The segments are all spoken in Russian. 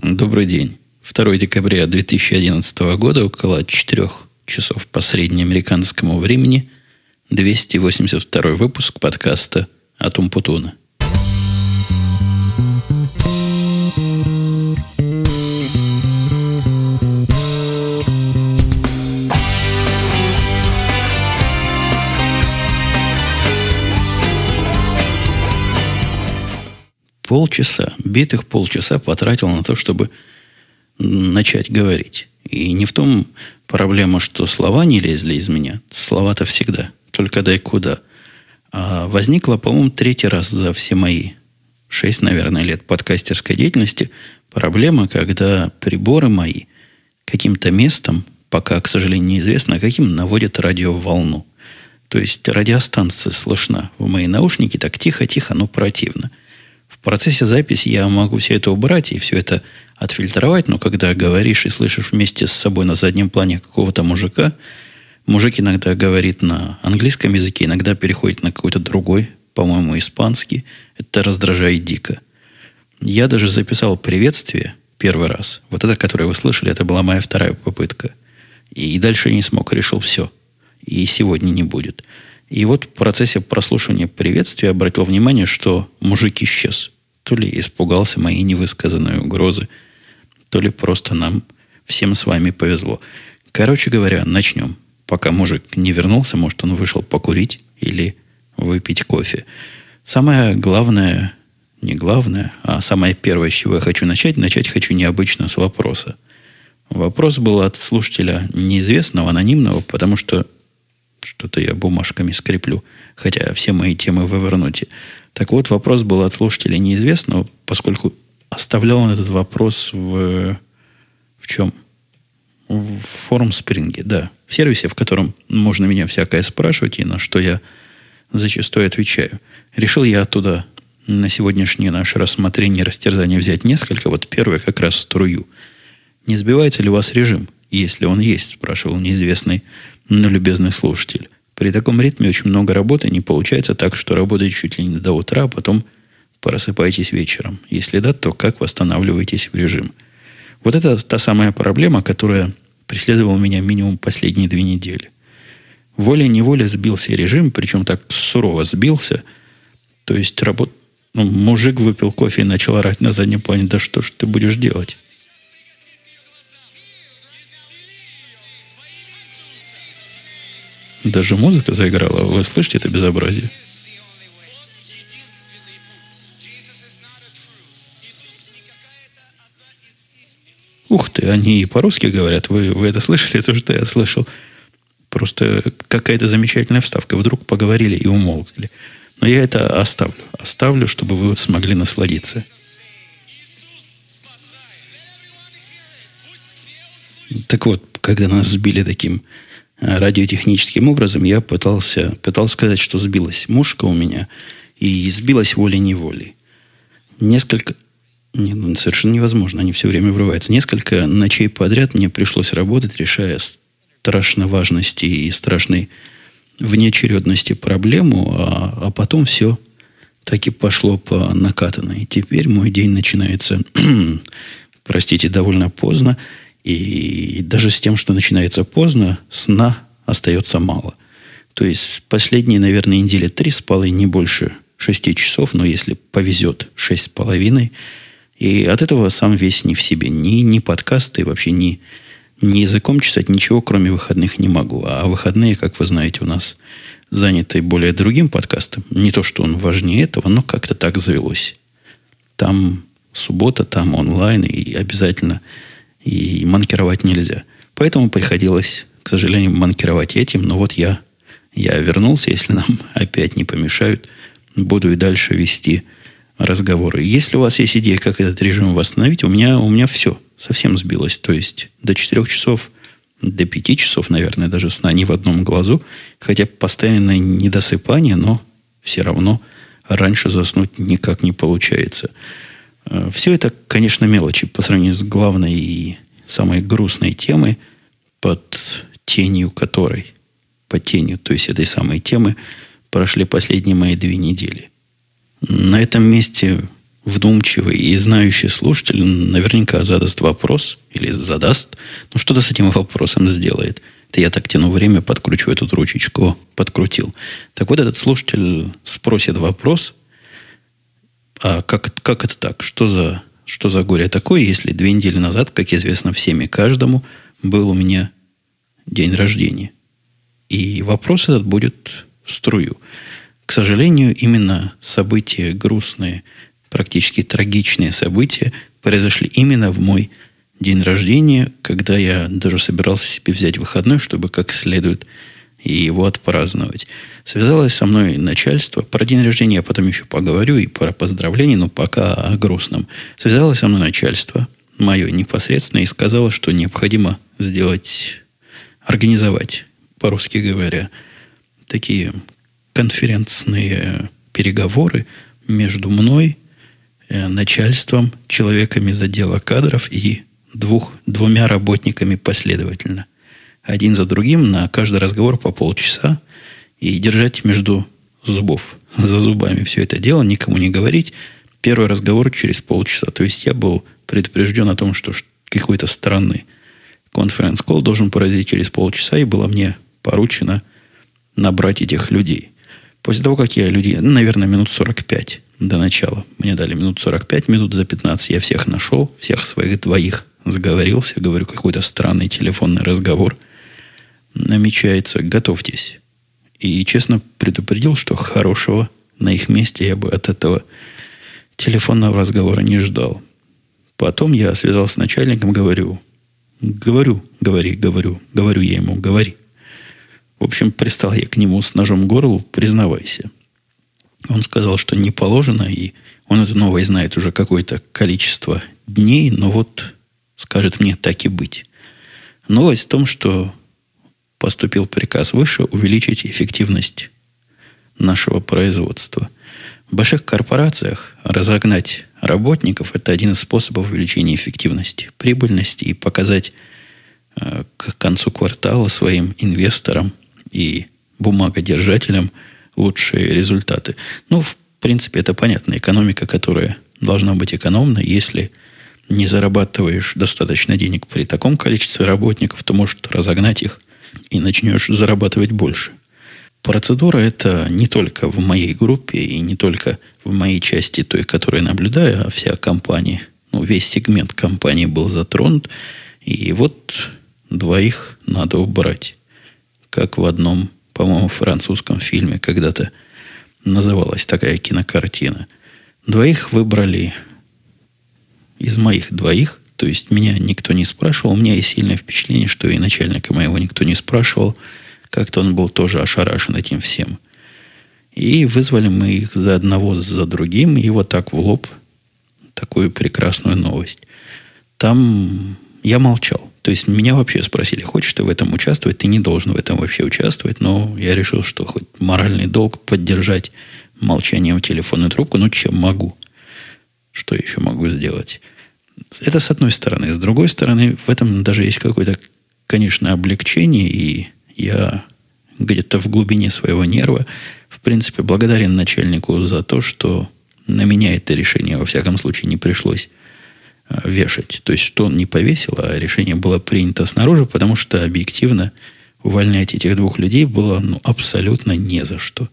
Добрый день. 2 декабря 2011 года, около 4 часов по среднеамериканскому времени, 282 выпуск подкаста «Атум Путуна». Полчаса, битых полчаса потратил на то, чтобы начать говорить. И не в том проблема, что слова не лезли из меня. Слова-то всегда. Только дай куда. А возникла, по-моему, третий раз за все мои шесть, наверное, лет подкастерской деятельности проблема, когда приборы мои каким-то местом, пока, к сожалению, неизвестно, каким наводят радиоволну. То есть радиостанция слышна в мои наушники так тихо-тихо, но противно – процессе записи я могу все это убрать и все это отфильтровать, но когда говоришь и слышишь вместе с собой на заднем плане какого-то мужика, мужик иногда говорит на английском языке, иногда переходит на какой-то другой, по-моему, испанский. Это раздражает дико. Я даже записал приветствие первый раз. Вот это, которое вы слышали, это была моя вторая попытка. И дальше не смог, решил все. И сегодня не будет. И вот в процессе прослушивания приветствия обратил внимание, что мужик исчез. То ли испугался моей невысказанной угрозы, то ли просто нам всем с вами повезло. Короче говоря, начнем. Пока мужик не вернулся, может, он вышел покурить или выпить кофе. Самое главное, не главное, а самое первое, с чего я хочу начать, начать хочу необычно с вопроса. Вопрос был от слушателя неизвестного, анонимного, потому что что-то я бумажками скреплю. Хотя все мои темы в Evernote. Так вот, вопрос был от слушателя неизвестного, поскольку оставлял он этот вопрос в... В чем? В форум Спринге, да. В сервисе, в котором можно меня всякое спрашивать, и на что я зачастую отвечаю. Решил я оттуда на сегодняшнее наше рассмотрение растерзание взять несколько. Вот первое как раз струю. Не сбивается ли у вас режим? Если он есть, спрашивал неизвестный но, любезный слушатель, при таком ритме очень много работы не получается так, что работаете чуть ли не до утра, а потом просыпаетесь вечером. Если да, то как восстанавливаетесь в режим? Вот это та самая проблема, которая преследовала меня минимум последние две недели. Волей-неволей сбился режим, причем так сурово сбился. То есть работ... ну, мужик выпил кофе и начал орать на заднем плане. Да что ж ты будешь делать? Даже музыка заиграла. Вы слышите это безобразие? Ух ты, они и по-русски говорят. Вы, вы это слышали? То, что я слышал. Просто какая-то замечательная вставка. Вдруг поговорили и умолкли. Но я это оставлю. Оставлю, чтобы вы смогли насладиться. Так вот, когда нас сбили таким радиотехническим образом я пытался, пытался сказать, что сбилась мушка у меня, и сбилась волей-неволей. Несколько... Не, ну, совершенно невозможно, они все время врываются. Несколько ночей подряд мне пришлось работать, решая страшно важности и страшной внеочередности проблему, а, а потом все так и пошло по накатанной. И теперь мой день начинается, простите, довольно поздно. И даже с тем, что начинается поздно, сна остается мало. То есть последние, наверное, недели три спал и не больше шести часов, но если повезет, шесть с половиной. И от этого сам весь не в себе. Ни, ни подкасты, вообще ни, ни языком чесать, ничего, кроме выходных не могу. А выходные, как вы знаете, у нас заняты более другим подкастом. Не то, что он важнее этого, но как-то так завелось. Там суббота, там онлайн, и обязательно и манкировать нельзя. Поэтому приходилось, к сожалению, манкировать этим. Но вот я, я вернулся, если нам опять не помешают, буду и дальше вести разговоры. Если у вас есть идея, как этот режим восстановить, у меня, у меня все совсем сбилось. То есть до 4 часов, до 5 часов, наверное, даже сна не в одном глазу. Хотя постоянное недосыпание, но все равно раньше заснуть никак не получается. Э, Все это, конечно, мелочи по сравнению с главной и самой грустной темой, под тенью которой, под тенью, то есть этой самой темы, прошли последние мои две недели. На этом месте вдумчивый и знающий слушатель наверняка задаст вопрос или задаст, ну что-то с этим вопросом сделает. Это я так тяну время, подкручиваю эту ручечку, подкрутил. Так вот, этот слушатель спросит вопрос, а как, как это так? Что за, что за горе такое, если две недели назад, как известно всеми каждому, был у меня день рождения? И вопрос этот будет в струю. К сожалению, именно события грустные, практически трагичные события произошли именно в мой день рождения, когда я даже собирался себе взять выходной, чтобы как следует его отпраздновать. Связалось со мной начальство. Про день рождения я потом еще поговорю и про поздравления, но пока о грустном. Связалось со мной начальство, мое непосредственно, и сказала, что необходимо сделать, организовать, по-русски говоря, такие конференцные переговоры между мной, э, начальством, человеками из отдела кадров и двух, двумя работниками последовательно. Один за другим на каждый разговор по полчаса и держать между зубов, за зубами все это дело, никому не говорить. Первый разговор через полчаса. То есть я был предупрежден о том, что какой-то странный конференц-колл должен произойти через полчаса, и было мне поручено набрать этих людей. После того, как я людей, ну, наверное, минут 45 до начала, мне дали минут 45, минут за 15 я всех нашел, всех своих двоих заговорился, говорю, какой-то странный телефонный разговор намечается, готовьтесь. И честно предупредил, что хорошего на их месте я бы от этого телефонного разговора не ждал. Потом я связался с начальником, говорю, говорю, говори, говорю, говорю я ему, говори. В общем, пристал я к нему с ножом в горлу, признавайся. Он сказал, что не положено, и он это новое знает уже какое-то количество дней, но вот скажет мне так и быть. Новость в том, что поступил приказ выше увеличить эффективность нашего производства. В больших корпорациях разогнать работников – это один из способов увеличения эффективности, прибыльности и показать э, к концу квартала своим инвесторам и бумагодержателям лучшие результаты. Ну, в принципе, это понятно. Экономика, которая должна быть экономной, если не зарабатываешь достаточно денег при таком количестве работников, то может разогнать их и начнешь зарабатывать больше. Процедура это не только в моей группе и не только в моей части той, которую наблюдаю, а вся компания, ну, весь сегмент компании был затронут. И вот двоих надо убрать как в одном, по-моему, французском фильме когда-то называлась такая кинокартина. Двоих выбрали из моих двоих, то есть меня никто не спрашивал. У меня есть сильное впечатление, что и начальника моего никто не спрашивал. Как-то он был тоже ошарашен этим всем. И вызвали мы их за одного, за другим, и вот так в лоб такую прекрасную новость. Там я молчал. То есть меня вообще спросили, хочешь ты в этом участвовать? Ты не должен в этом вообще участвовать. Но я решил, что хоть моральный долг поддержать молчанием в телефонную трубку, ну чем могу. Что еще могу сделать? Это с одной стороны. С другой стороны, в этом даже есть какое-то, конечно, облегчение. И я где-то в глубине своего нерва, в принципе, благодарен начальнику за то, что на меня это решение, во всяком случае, не пришлось Э, вешать. То есть, что он не повесил, а решение было принято снаружи, потому что объективно увольнять этих двух людей было ну, абсолютно не за что.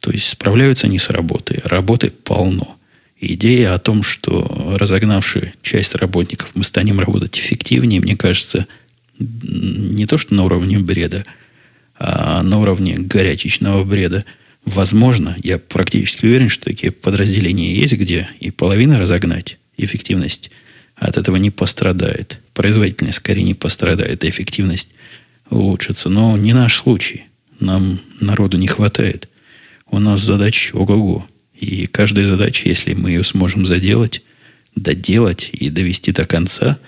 То есть, справляются они с работой. Работы полно. Идея о том, что разогнавши часть работников, мы станем работать эффективнее, мне кажется, не то что на уровне бреда, а на уровне горячечного бреда. Возможно, я практически уверен, что такие подразделения есть, где и половина разогнать, эффективность от этого не пострадает. Производительность скорее не пострадает, а эффективность улучшится. Но не наш случай. Нам народу не хватает. У нас задач ого-го. И каждая задача, если мы ее сможем заделать, доделать и довести до конца,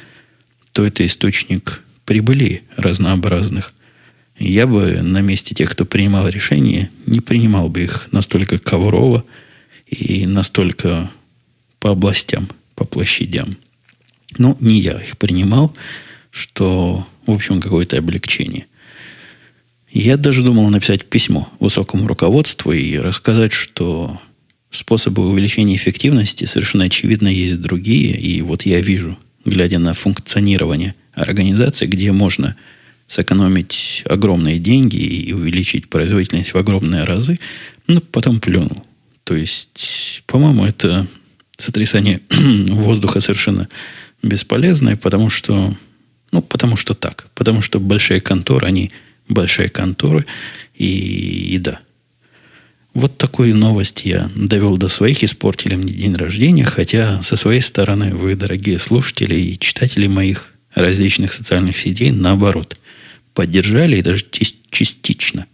то это источник прибыли разнообразных. Я бы на месте тех, кто принимал решения, не принимал бы их настолько коврово и настолько по областям – по площадям. Ну, не я их принимал, что, в общем, какое-то облегчение. Я даже думал написать письмо высокому руководству и рассказать, что способы увеличения эффективности совершенно очевидно есть другие. И вот я вижу, глядя на функционирование организации, где можно сэкономить огромные деньги и увеличить производительность в огромные разы, но потом плюнул. То есть, по-моему, это сотрясание воздуха совершенно бесполезное, потому что, ну, потому что так. Потому что большие конторы, они большие конторы, и, и да. Вот такую новость я довел до своих, испортили мне день рождения, хотя со своей стороны вы, дорогие слушатели и читатели моих различных социальных сетей, наоборот, поддержали и даже частично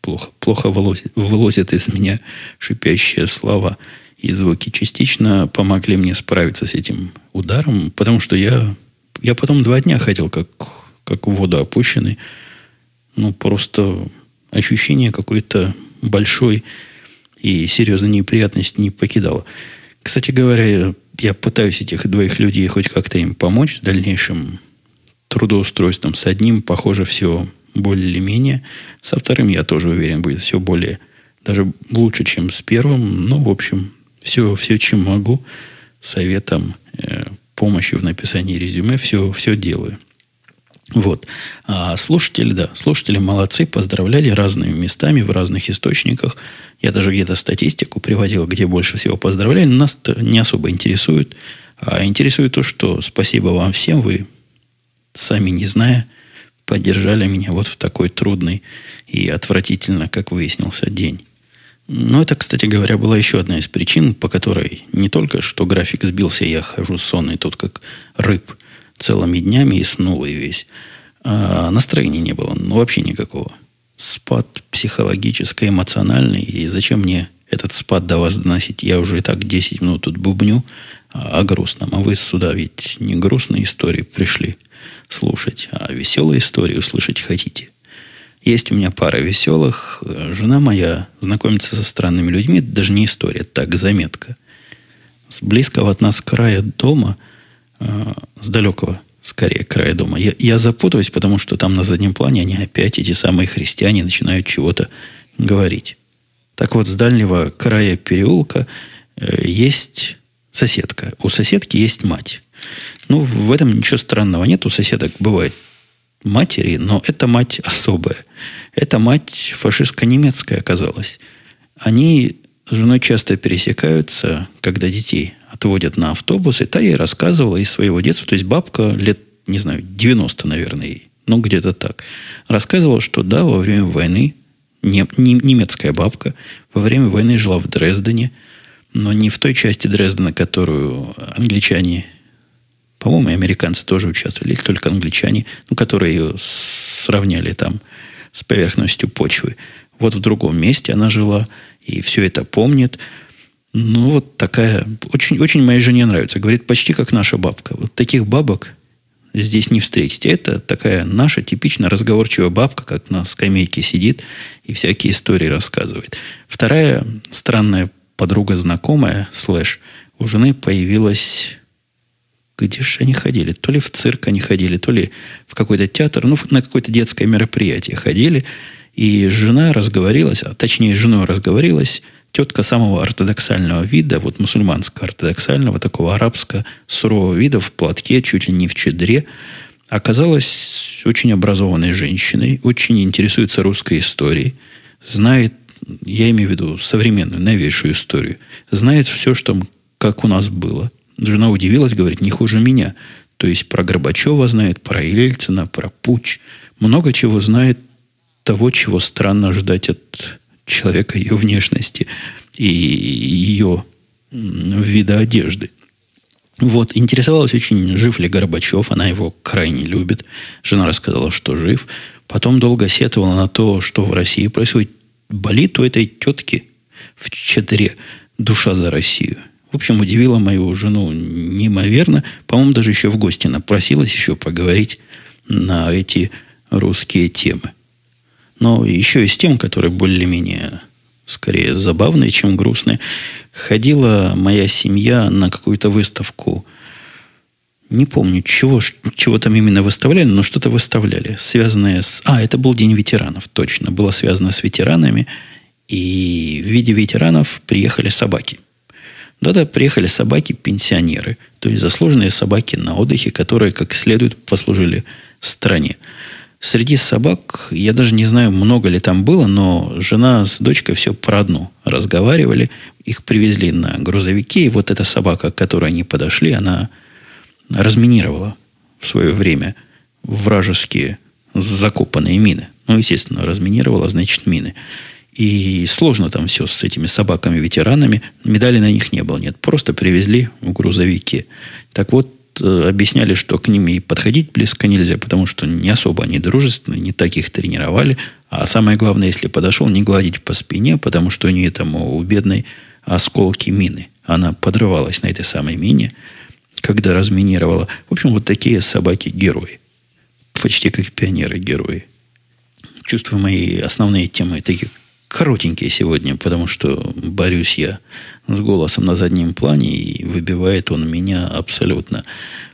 плохо, плохо вылазят, вылазят из меня шипящие слова и звуки. Частично помогли мне справиться с этим ударом, потому что я, я потом два дня ходил как, как в воду опущенный. Ну, просто ощущение какой-то большой и серьезной неприятности не покидало. Кстати говоря, я пытаюсь этих двоих людей хоть как-то им помочь с дальнейшим трудоустройством. С одним, похоже, все более-менее. Со вторым, я тоже уверен, будет все более, даже лучше, чем с первым. Ну, в общем, все, все чем могу, советом, э, помощью в написании резюме, все, все делаю. Вот. А слушатели, да, слушатели молодцы, поздравляли разными местами, в разных источниках. Я даже где-то статистику приводил, где больше всего поздравляли. Но нас не особо интересует. А интересует то, что спасибо вам всем, вы сами не зная, поддержали меня вот в такой трудный и отвратительно, как выяснился, день. Но это, кстати говоря, была еще одна из причин, по которой не только что график сбился, я хожу сонный тут как рыб целыми днями и снулый весь, а настроения не было, ну вообще никакого. Спад психологический, эмоциональный, и зачем мне этот спад до вас доносить? Я уже и так 10 минут тут бубню о грустном, а вы сюда ведь не грустные истории пришли слушать, а веселые истории услышать хотите. Есть у меня пара веселых. Жена моя знакомится со странными людьми. Это даже не история, так, заметка. С близкого от нас края дома, с далекого, скорее, края дома, я, я запутываюсь, потому что там на заднем плане они опять, эти самые христиане, начинают чего-то говорить. Так вот, с дальнего края переулка э, есть соседка. У соседки есть мать. Ну, в этом ничего странного нет. У соседок бывает матери, но эта мать особая. Эта мать фашистско-немецкая оказалась. Они с женой часто пересекаются, когда детей отводят на автобус, и та ей рассказывала из своего детства, то есть бабка лет, не знаю, 90, наверное, ей, ну, где-то так, рассказывала, что да, во время войны не, не, немецкая бабка во время войны жила в Дрездене, но не в той части Дрездена, которую англичане по-моему, и американцы тоже участвовали, или только англичане, ну, которые ее сравняли там с поверхностью почвы. Вот в другом месте она жила, и все это помнит. Ну, вот такая... Очень, очень моей жене нравится. Говорит, почти как наша бабка. Вот таких бабок здесь не встретите. Это такая наша типично разговорчивая бабка, как на скамейке сидит и всякие истории рассказывает. Вторая странная подруга знакомая, слэш, у жены появилась где же они ходили? То ли в цирк они ходили, то ли в какой-то театр, ну, на какое-то детское мероприятие ходили. И жена разговорилась, а точнее, женой разговорилась, тетка самого ортодоксального вида, вот мусульманско-ортодоксального, такого арабско сурового вида, в платке, чуть ли не в чедре, оказалась очень образованной женщиной, очень интересуется русской историей, знает, я имею в виду современную, новейшую историю, знает все, что как у нас было – Жена удивилась, говорит, не хуже меня. То есть про Горбачева знает, про Ельцина, про Пуч. Много чего знает того, чего странно ожидать от человека, ее внешности и ее вида одежды. Вот, интересовалась очень, жив ли Горбачев. Она его крайне любит. Жена рассказала, что жив. Потом долго сетовала на то, что в России происходит. Болит у этой тетки в четыре душа за Россию. В общем, удивила мою жену неимоверно. По-моему, даже еще в гости напросилась еще поговорить на эти русские темы. Но еще из тем, которые более-менее скорее забавные, чем грустные. Ходила моя семья на какую-то выставку. Не помню, чего, чего там именно выставляли, но что-то выставляли, связанное с... А, это был День ветеранов, точно. Было связано с ветеранами. И в виде ветеранов приехали собаки. Да-да, приехали собаки-пенсионеры, то есть заслуженные собаки на отдыхе, которые как следует послужили стране. Среди собак, я даже не знаю, много ли там было, но жена с дочкой все про одну разговаривали. Их привезли на грузовике, и вот эта собака, к которой они подошли, она разминировала в свое время вражеские закопанные мины. Ну, естественно, разминировала, значит, мины. И сложно там все с этими собаками-ветеранами. Медали на них не было, нет. Просто привезли в грузовике. Так вот, объясняли, что к ним и подходить близко нельзя, потому что не особо они дружественные, не так их тренировали. А самое главное, если подошел, не гладить по спине, потому что у нее там у бедной осколки мины. Она подрывалась на этой самой мине, когда разминировала. В общем, вот такие собаки-герои. Почти как пионеры-герои. Чувствую, мои основные темы такие коротенькие сегодня, потому что борюсь я с голосом на заднем плане, и выбивает он меня абсолютно.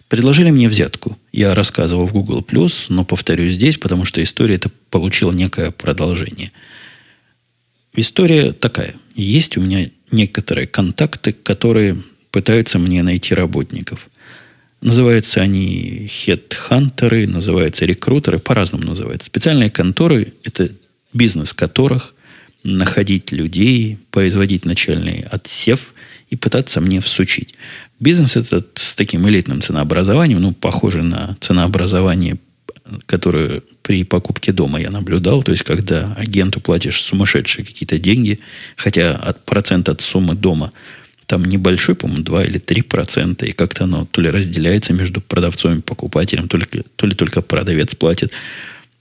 Предложили мне взятку. Я рассказывал в Google+, но повторюсь здесь, потому что история это получила некое продолжение. История такая. Есть у меня некоторые контакты, которые пытаются мне найти работников. Называются они хедхантеры, называются рекрутеры, по-разному называются. Специальные конторы – это бизнес которых находить людей, производить начальный отсев и пытаться мне всучить. Бизнес этот с таким элитным ценообразованием, ну, похоже на ценообразование, которое при покупке дома я наблюдал. То есть, когда агенту платишь сумасшедшие какие-то деньги, хотя от процента от суммы дома там небольшой, по-моему, 2 или 3 процента, и как-то оно то ли разделяется между продавцом и покупателем, то ли, то ли только продавец платит.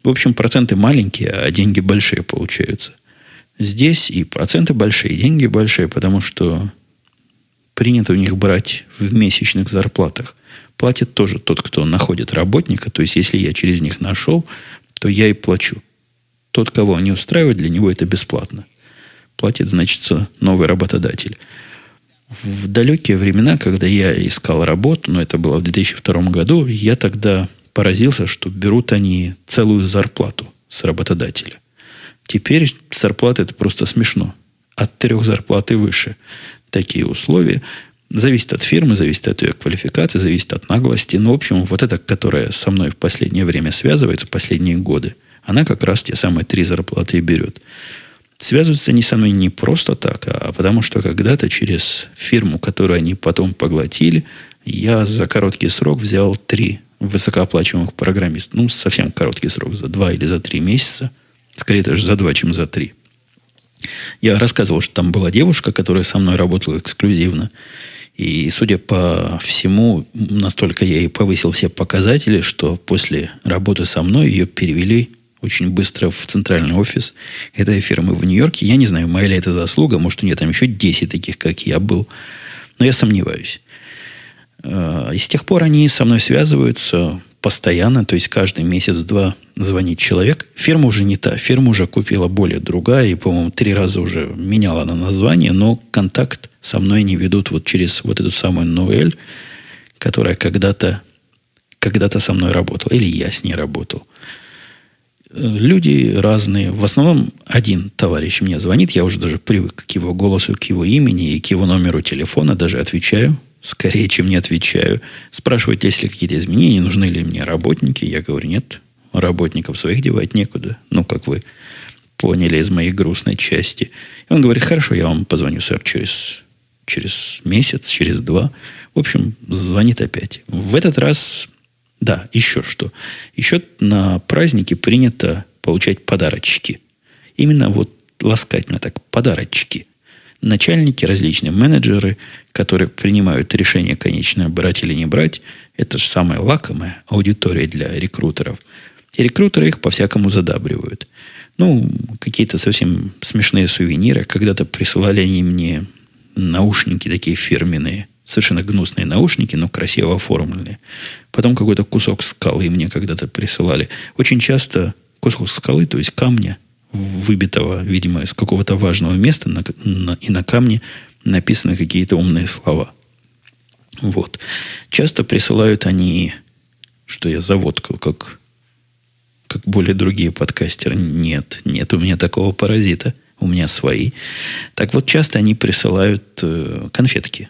В общем, проценты маленькие, а деньги большие получаются – Здесь и проценты большие, и деньги большие, потому что принято у них брать в месячных зарплатах. Платит тоже тот, кто находит работника. То есть, если я через них нашел, то я и плачу. Тот, кого не устраивает, для него это бесплатно. Платит, значит, новый работодатель. В далекие времена, когда я искал работу, но это было в 2002 году, я тогда поразился, что берут они целую зарплату с работодателя. Теперь зарплата это просто смешно. От трех зарплат и выше. Такие условия. Зависит от фирмы, зависит от ее квалификации, зависит от наглости. Но, ну, в общем, вот эта, которая со мной в последнее время связывается, последние годы, она как раз те самые три зарплаты и берет. Связываются они со мной не просто так, а потому что когда-то через фирму, которую они потом поглотили, я за короткий срок взял три высокооплачиваемых программиста. Ну, совсем короткий срок, за два или за три месяца – Скорее даже за два, чем за три. Я рассказывал, что там была девушка, которая со мной работала эксклюзивно. И, судя по всему, настолько я ей повысил все показатели, что после работы со мной ее перевели очень быстро в центральный офис этой фирмы в Нью-Йорке. Я не знаю, моя ли это заслуга, может, у нее там еще 10 таких, как я был. Но я сомневаюсь. А, и с тех пор они со мной связываются постоянно, то есть каждый месяц-два звонит человек. Фирма уже не та. Фирма уже купила более другая. И, по-моему, три раза уже меняла на название. Но контакт со мной не ведут вот через вот эту самую Ноэль, которая когда-то когда-то со мной работала. Или я с ней работал. Люди разные. В основном один товарищ мне звонит. Я уже даже привык к его голосу, к его имени и к его номеру телефона. Даже отвечаю скорее, чем не отвечаю. Спрашивают, есть ли какие-то изменения, нужны ли мне работники. Я говорю, нет, работников своих девать некуда. Ну, как вы поняли из моей грустной части. И он говорит, хорошо, я вам позвоню, сэр, через, через месяц, через два. В общем, звонит опять. В этот раз, да, еще что. Еще на праздники принято получать подарочки. Именно вот ласкательно так, подарочки. Начальники, различные менеджеры, которые принимают решение, конечно, брать или не брать, это же самая лакомая аудитория для рекрутеров – и рекрутеры их по-всякому задабривают. Ну, какие-то совсем смешные сувениры. Когда-то присылали они мне наушники такие фирменные. Совершенно гнусные наушники, но красиво оформленные. Потом какой-то кусок скалы мне когда-то присылали. Очень часто кусок скалы, то есть камня, выбитого, видимо, из какого-то важного места, на, на, и на камне написаны какие-то умные слова. Вот. Часто присылают они, что я заводкал, как как более другие подкастеры. Нет, нет у меня такого паразита. у меня свои. Так вот, часто они присылают э, конфетки.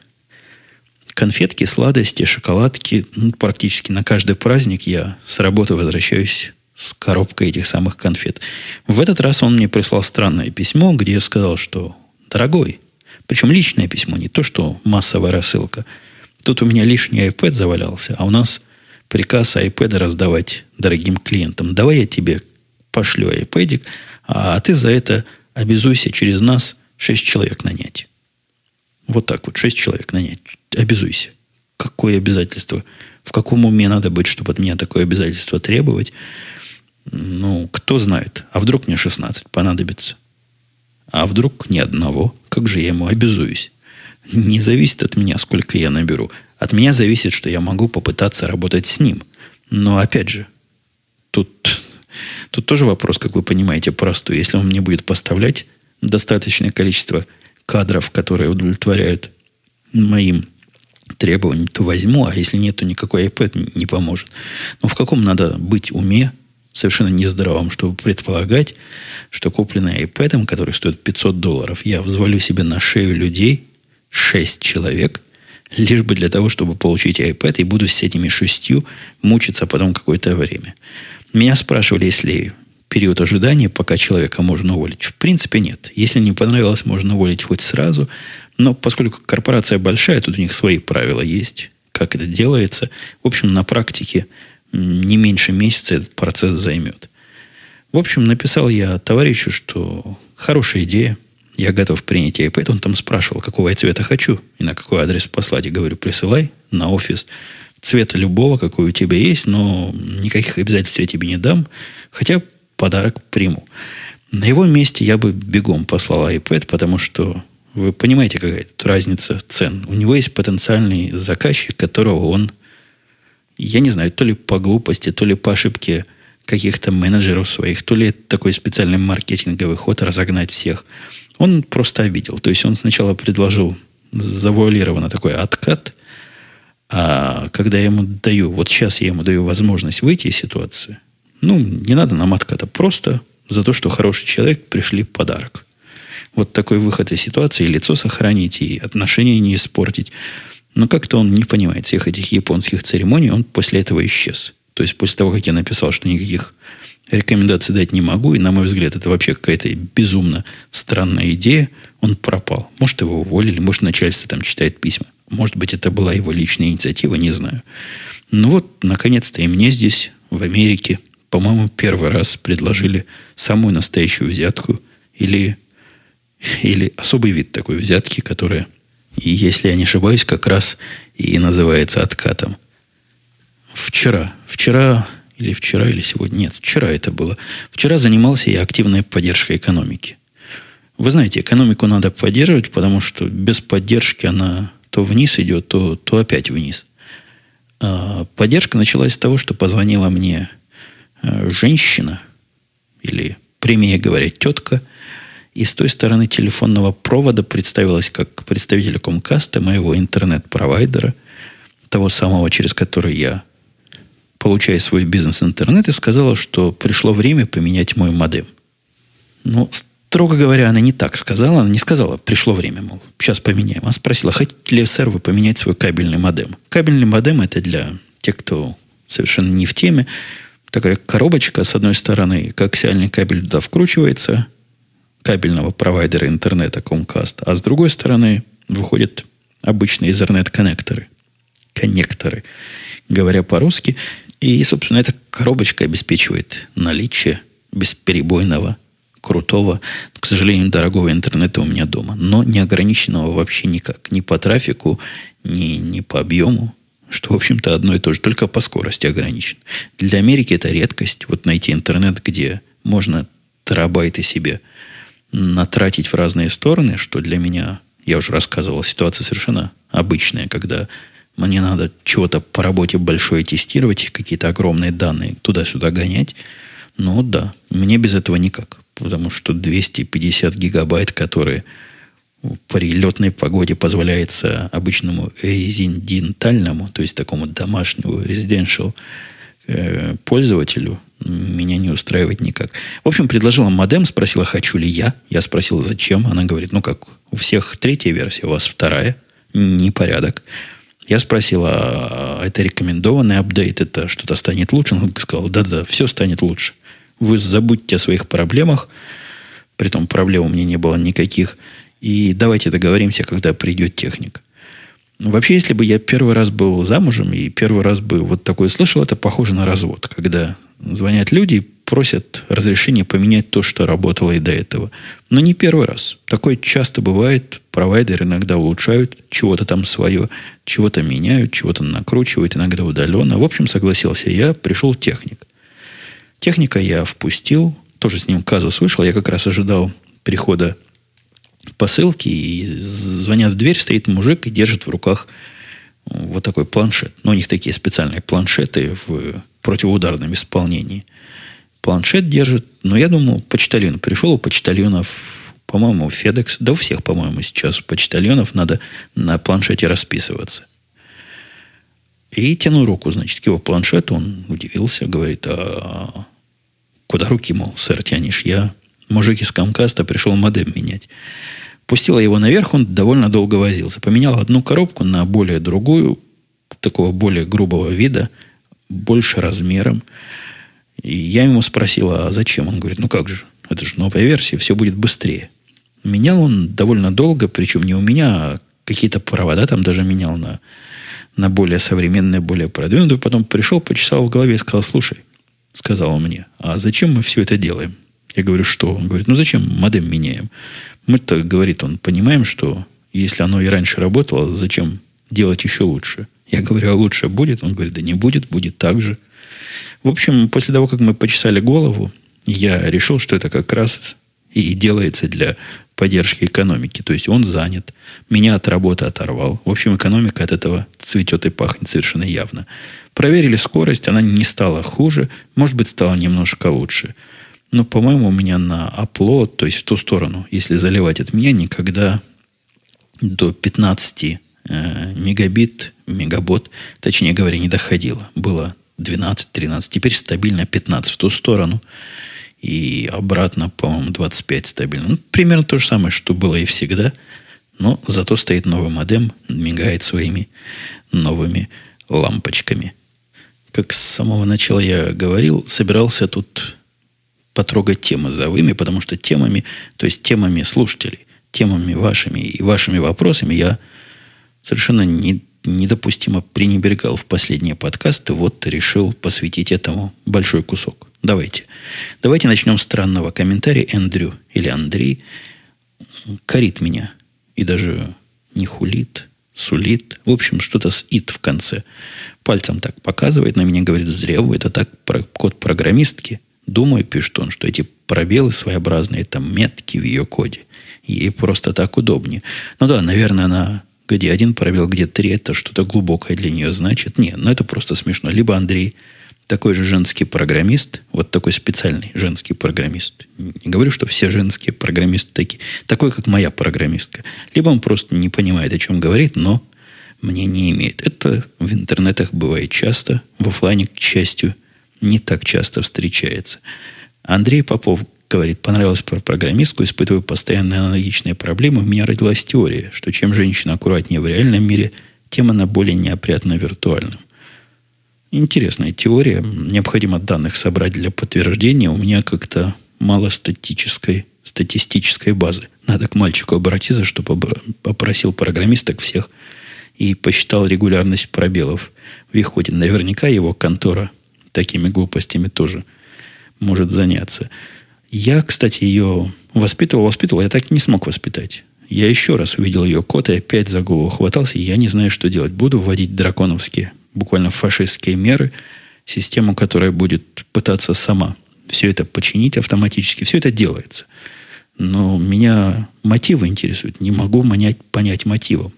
Конфетки, сладости, шоколадки. Ну, практически на каждый праздник я с работы возвращаюсь с коробкой этих самых конфет. В этот раз он мне прислал странное письмо, где я сказал, что «Дорогой, причем личное письмо, не то, что массовая рассылка. Тут у меня лишний iPad завалялся, а у нас приказ iPad раздавать дорогим клиентам. Давай я тебе пошлю iPad, а ты за это обязуйся через нас 6 человек нанять. Вот так вот, 6 человек нанять. Обязуйся. Какое обязательство? В каком уме надо быть, чтобы от меня такое обязательство требовать? Ну, кто знает. А вдруг мне 16 понадобится? А вдруг ни одного? Как же я ему обязуюсь? Не зависит от меня, сколько я наберу. От меня зависит, что я могу попытаться работать с ним. Но опять же, тут, тут тоже вопрос, как вы понимаете, простой. Если он мне будет поставлять достаточное количество кадров, которые удовлетворяют моим требованиям, то возьму, а если нет, то никакой iPad не поможет. Но в каком надо быть уме, совершенно нездоровым, чтобы предполагать, что купленный iPad, который стоит 500 долларов, я взвалю себе на шею людей, 6 человек, лишь бы для того, чтобы получить iPad, и буду с этими шестью мучиться потом какое-то время. Меня спрашивали, если период ожидания, пока человека можно уволить. В принципе, нет. Если не понравилось, можно уволить хоть сразу. Но поскольку корпорация большая, тут у них свои правила есть, как это делается. В общем, на практике не меньше месяца этот процесс займет. В общем, написал я товарищу, что хорошая идея, я готов принять iPad. Он там спрашивал, какого я цвета хочу и на какой адрес послать. Я говорю, присылай на офис цвета любого, какой у тебя есть, но никаких обязательств я тебе не дам, хотя подарок приму. На его месте я бы бегом послал iPad, потому что вы понимаете, какая тут разница цен. У него есть потенциальный заказчик, которого он я не знаю, то ли по глупости, то ли по ошибке каких-то менеджеров своих, то ли такой специальный маркетинговый ход разогнать всех. Он просто обидел. То есть он сначала предложил завуалированно такой откат, а когда я ему даю, вот сейчас я ему даю возможность выйти из ситуации, ну, не надо нам отката, просто за то, что хороший человек пришли подарок. Вот такой выход из ситуации, лицо сохранить, и отношения не испортить. Но как-то он не понимает всех этих японских церемоний, он после этого исчез. То есть после того, как я написал, что никаких рекомендаций дать не могу, и, на мой взгляд, это вообще какая-то безумно странная идея, он пропал. Может, его уволили, может, начальство там читает письма. Может быть, это была его личная инициатива, не знаю. Ну вот, наконец-то и мне здесь, в Америке, по-моему, первый раз предложили самую настоящую взятку или, или особый вид такой взятки, которая если я не ошибаюсь, как раз и называется откатом. Вчера, вчера или вчера, или сегодня, нет, вчера это было. Вчера занимался я активной поддержкой экономики. Вы знаете, экономику надо поддерживать, потому что без поддержки она то вниз идет, то, то опять вниз. А поддержка началась с того, что позвонила мне э, женщина, или прямее говоря, тетка – и с той стороны телефонного провода представилась как представитель Комкаста, моего интернет-провайдера, того самого, через который я получаю свой бизнес-интернет, и сказала, что пришло время поменять мой модем. Ну, строго говоря, она не так сказала. Она не сказала, пришло время, мол, сейчас поменяем. Она спросила, хотите ли, сэр, вы поменять свой кабельный модем? Кабельный модем – это для тех, кто совершенно не в теме. Такая коробочка, с одной стороны, коаксиальный кабель туда вкручивается – кабельного провайдера интернета Comcast, а с другой стороны выходят обычные Ethernet-коннекторы. Коннекторы, говоря по-русски. И, собственно, эта коробочка обеспечивает наличие бесперебойного, крутого, к сожалению, дорогого интернета у меня дома, но не ограниченного вообще никак. Ни по трафику, ни, ни по объему, что, в общем-то, одно и то же, только по скорости ограничен. Для Америки это редкость. Вот найти интернет, где можно терабайты себе натратить в разные стороны, что для меня, я уже рассказывал, ситуация совершенно обычная, когда мне надо чего-то по работе большое тестировать, какие-то огромные данные туда-сюда гонять. Ну да, мне без этого никак. Потому что 250 гигабайт, которые при летной погоде позволяется обычному резидентальному, то есть такому домашнему residential э, пользователю, меня не устраивает никак. В общем, предложила модем, спросила, хочу ли я. Я спросил, зачем. Она говорит, ну как, у всех третья версия, у вас вторая. Непорядок. Я спросил, а это рекомендованный апдейт, это что-то станет лучше? Он сказал, да-да, все станет лучше. Вы забудьте о своих проблемах. Притом проблем у меня не было никаких. И давайте договоримся, когда придет техник. Вообще, если бы я первый раз был замужем и первый раз бы вот такое слышал, это похоже на развод, когда звонят люди и просят разрешения поменять то, что работало и до этого. Но не первый раз. Такое часто бывает. Провайдеры иногда улучшают чего-то там свое, чего-то меняют, чего-то накручивают, иногда удаленно. В общем, согласился я, пришел техник. Техника я впустил, тоже с ним казус вышел. Я как раз ожидал прихода посылки, и звонят в дверь, стоит мужик и держит в руках вот такой планшет. Ну, у них такие специальные планшеты в противоударном исполнении. Планшет держит, но я думал, почтальон пришел, у почтальонов, по-моему, FedEx, да у всех, по-моему, сейчас у почтальонов надо на планшете расписываться. И тяну руку, значит, к его планшету, он удивился, говорит, а куда руки, мол, сэр, тянешь? Я Мужик из Камкаста пришел модем менять. Пустила его наверх, он довольно долго возился. Поменял одну коробку на более другую, такого более грубого вида, больше размером. И я ему спросил, а зачем? Он говорит, ну как же, это же новая версия, все будет быстрее. Менял он довольно долго, причем не у меня, а какие-то провода там даже менял на, на более современные, более продвинутые. Потом пришел, почесал в голове и сказал, слушай, сказал он мне, а зачем мы все это делаем? Я говорю, что? Он говорит, ну зачем модем меняем? Мы-то, говорит он, понимаем, что если оно и раньше работало, зачем делать еще лучше? Я говорю, а лучше будет? Он говорит, да не будет, будет так же. В общем, после того, как мы почесали голову, я решил, что это как раз и делается для поддержки экономики. То есть он занят, меня от работы оторвал. В общем, экономика от этого цветет и пахнет совершенно явно. Проверили скорость, она не стала хуже, может быть, стала немножко лучше. Но, по-моему, у меня на оплот, то есть в ту сторону, если заливать от меня, никогда до 15 э, мегабит, мегабот, точнее говоря, не доходило. Было 12-13, теперь стабильно 15 в ту сторону. И обратно, по-моему, 25 стабильно. Ну, примерно то же самое, что было и всегда. Но зато стоит новый модем, мигает своими новыми лампочками. Как с самого начала я говорил, собирался тут потрогать темы завыми, потому что темами, то есть темами слушателей, темами вашими и вашими вопросами я совершенно не, недопустимо пренебрегал в последние подкасты. Вот решил посвятить этому большой кусок. Давайте. Давайте начнем с странного комментария. Эндрю или Андрей корит меня. И даже не хулит, сулит. В общем, что-то с ит в конце. Пальцем так показывает на меня, говорит, зря вы, это так код программистки. Думаю, пишет он, что эти пробелы своеобразные, там метки в ее коде. Ей просто так удобнее. Ну да, наверное, она где один пробел, где три, это что-то глубокое для нее значит. Нет, ну это просто смешно. Либо Андрей такой же женский программист, вот такой специальный женский программист. Не говорю, что все женские программисты такие. Такой, как моя программистка. Либо он просто не понимает, о чем говорит, но мне не имеет. Это в интернетах бывает часто, в офлайне, к счастью, не так часто встречается. Андрей Попов говорит, понравилось про программистку, испытываю постоянные аналогичные проблемы. У меня родилась теория, что чем женщина аккуратнее в реальном мире, тем она более неопрятна в виртуальном. Интересная теория. Необходимо данных собрать для подтверждения. У меня как-то мало статической, статистической базы. Надо к мальчику обратиться, чтобы попросил программисток всех и посчитал регулярность пробелов в их ходе. Наверняка его контора такими глупостями тоже может заняться. Я, кстати, ее воспитывал, воспитывал, я так не смог воспитать. Я еще раз увидел ее код и опять за голову хватался, и я не знаю, что делать. Буду вводить драконовские, буквально фашистские меры, систему, которая будет пытаться сама все это починить автоматически. Все это делается. Но меня мотивы интересуют. Не могу понять, понять мотивом.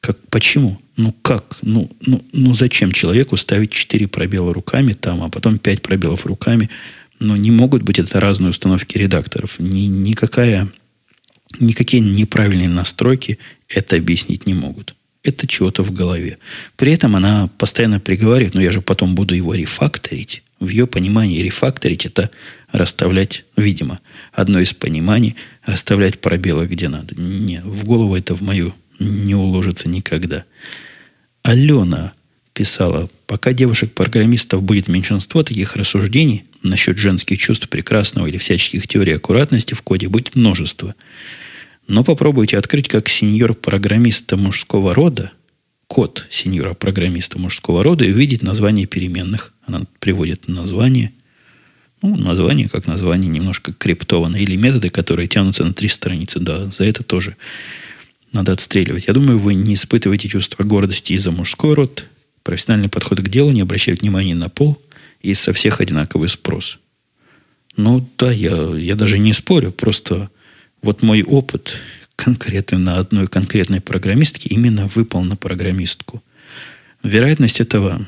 Как, почему? Ну как? Ну, ну, ну зачем человеку ставить 4 пробела руками там, а потом 5 пробелов руками? Ну не могут быть это разные установки редакторов. Ни, никакая, никакие неправильные настройки это объяснить не могут. Это чего-то в голове. При этом она постоянно приговаривает, но я же потом буду его рефакторить. В ее понимании рефакторить – это расставлять, видимо, одно из пониманий – расставлять пробелы где надо. Не, в голову это в мою не уложится никогда. Алена писала, пока девушек-программистов будет меньшинство, таких рассуждений насчет женских чувств прекрасного или всяческих теорий аккуратности в коде будет множество. Но попробуйте открыть как сеньор-программиста мужского рода, код сеньора-программиста мужского рода и увидеть название переменных. Она приводит название. Ну, название как название немножко криптованное. Или методы, которые тянутся на три страницы. Да, за это тоже надо отстреливать. Я думаю, вы не испытываете чувство гордости из-за мужской род. Профессиональный подход к делу не обращает внимания на пол. И со всех одинаковый спрос. Ну, да, я, я даже не спорю. Просто вот мой опыт конкретно на одной конкретной программистке именно выпал на программистку. Вероятность этого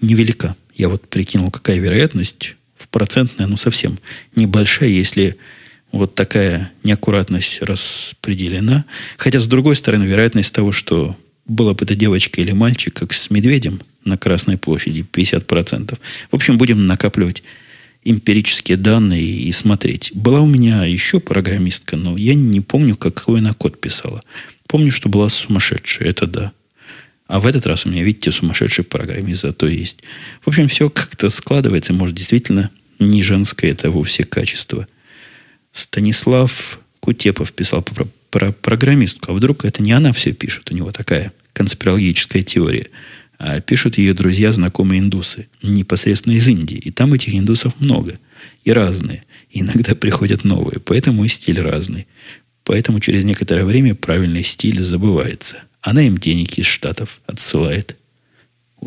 невелика. Я вот прикинул, какая вероятность в процентная, ну совсем небольшая, если вот такая неаккуратность распределена. Хотя, с другой стороны, вероятность того, что была бы это девочка или мальчик, как с медведем на Красной площади, 50%. В общем, будем накапливать эмпирические данные и смотреть. Была у меня еще программистка, но я не помню, какой она код писала. Помню, что была сумасшедшая, это да. А в этот раз у меня, видите, сумасшедший программист зато есть. В общем, все как-то складывается. Может, действительно, не женское это вовсе качество. Станислав Кутепов писал про, про программистку. А вдруг это не она все пишет? У него такая конспирологическая теория а пишут ее друзья, знакомые индусы, непосредственно из Индии. И там этих индусов много. И разные. И иногда приходят новые. Поэтому и стиль разный. Поэтому через некоторое время правильный стиль забывается. Она им денег из Штатов отсылает.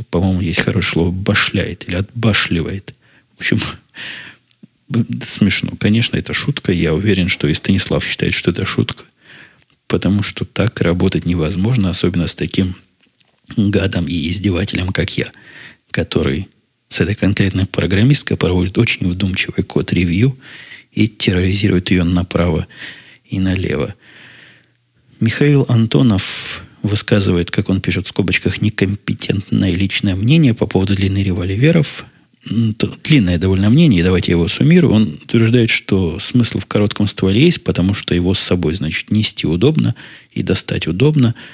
По-моему, есть хорошее слово «башляет» или «отбашливает». В общем, смешно. Конечно, это шутка. Я уверен, что и Станислав считает, что это шутка. Потому что так работать невозможно, особенно с таким гадом и издевателем, как я, который с этой конкретной программисткой проводит очень вдумчивый код-ревью и терроризирует ее направо и налево. Михаил Антонов высказывает, как он пишет в скобочках, некомпетентное личное мнение по поводу длины револьверов. Длинное довольно мнение, давайте я его суммирую. Он утверждает, что смысл в коротком стволе есть, потому что его с собой, значит, нести удобно и достать удобно –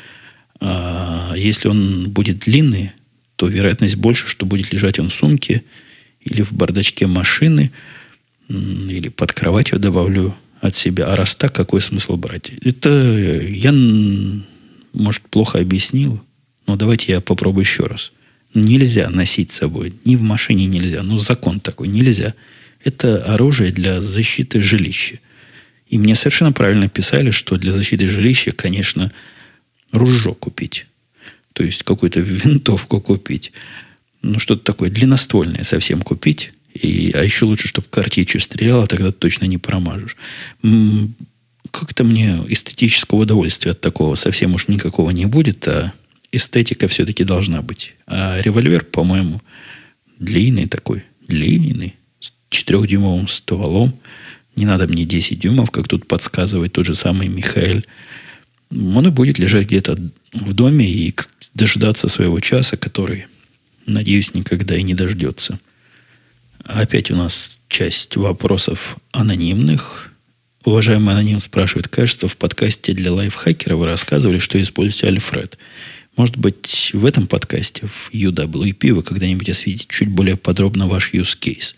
если он будет длинный, то вероятность больше, что будет лежать он в сумке или в бардачке машины, или под кроватью добавлю от себя. А раз так, какой смысл брать? Это я, может, плохо объяснил, но давайте я попробую еще раз. Нельзя носить с собой. Ни в машине нельзя. Ну, закон такой. Нельзя. Это оружие для защиты жилища. И мне совершенно правильно писали, что для защиты жилища, конечно, ружье купить. То есть какую-то винтовку купить. Ну, что-то такое длинноствольное совсем купить. И, а еще лучше, чтобы картечью стреляло, тогда точно не промажешь. Как-то мне эстетического удовольствия от такого совсем уж никакого не будет, а эстетика все-таки должна быть. А револьвер, по-моему, длинный такой, длинный, с четырехдюймовым стволом. Не надо мне 10 дюймов, как тут подсказывает тот же самый Михаил он и будет лежать где-то в доме и дождаться своего часа, который, надеюсь, никогда и не дождется. Опять у нас часть вопросов анонимных. Уважаемый аноним спрашивает, кажется, в подкасте для лайфхакера вы рассказывали, что используете Альфред. Может быть, в этом подкасте, в UWP, вы когда-нибудь осветите чуть более подробно ваш use case.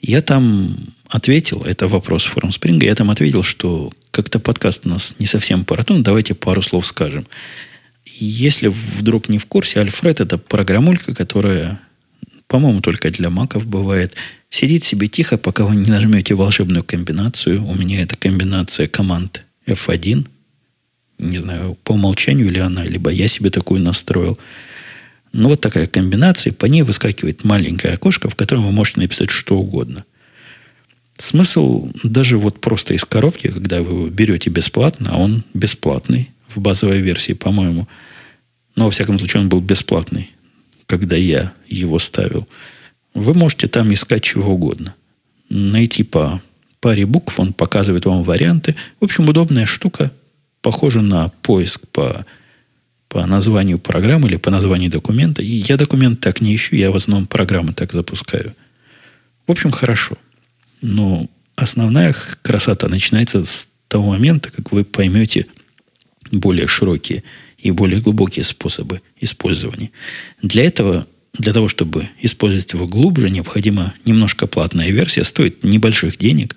Я там ответил, это вопрос форум Спринга, я там ответил, что как-то подкаст у нас не совсем по давайте пару слов скажем. Если вдруг не в курсе, Альфред это программулька, которая, по-моему, только для маков бывает. Сидит себе тихо, пока вы не нажмете волшебную комбинацию. У меня это комбинация команд F1. Не знаю, по умолчанию или она, либо я себе такую настроил. Ну, вот такая комбинация. По ней выскакивает маленькое окошко, в котором вы можете написать что угодно. Смысл даже вот просто из коробки, когда вы его берете бесплатно, а он бесплатный в базовой версии, по-моему. Но, во всяком случае, он был бесплатный, когда я его ставил. Вы можете там искать чего угодно. Найти по паре букв, он показывает вам варианты. В общем, удобная штука. Похожа на поиск по по названию программы или по названию документа. И я документ так не ищу, я в основном программы так запускаю. В общем, хорошо. Но основная красота начинается с того момента, как вы поймете более широкие и более глубокие способы использования. Для этого, для того, чтобы использовать его глубже, необходима немножко платная версия, стоит небольших денег,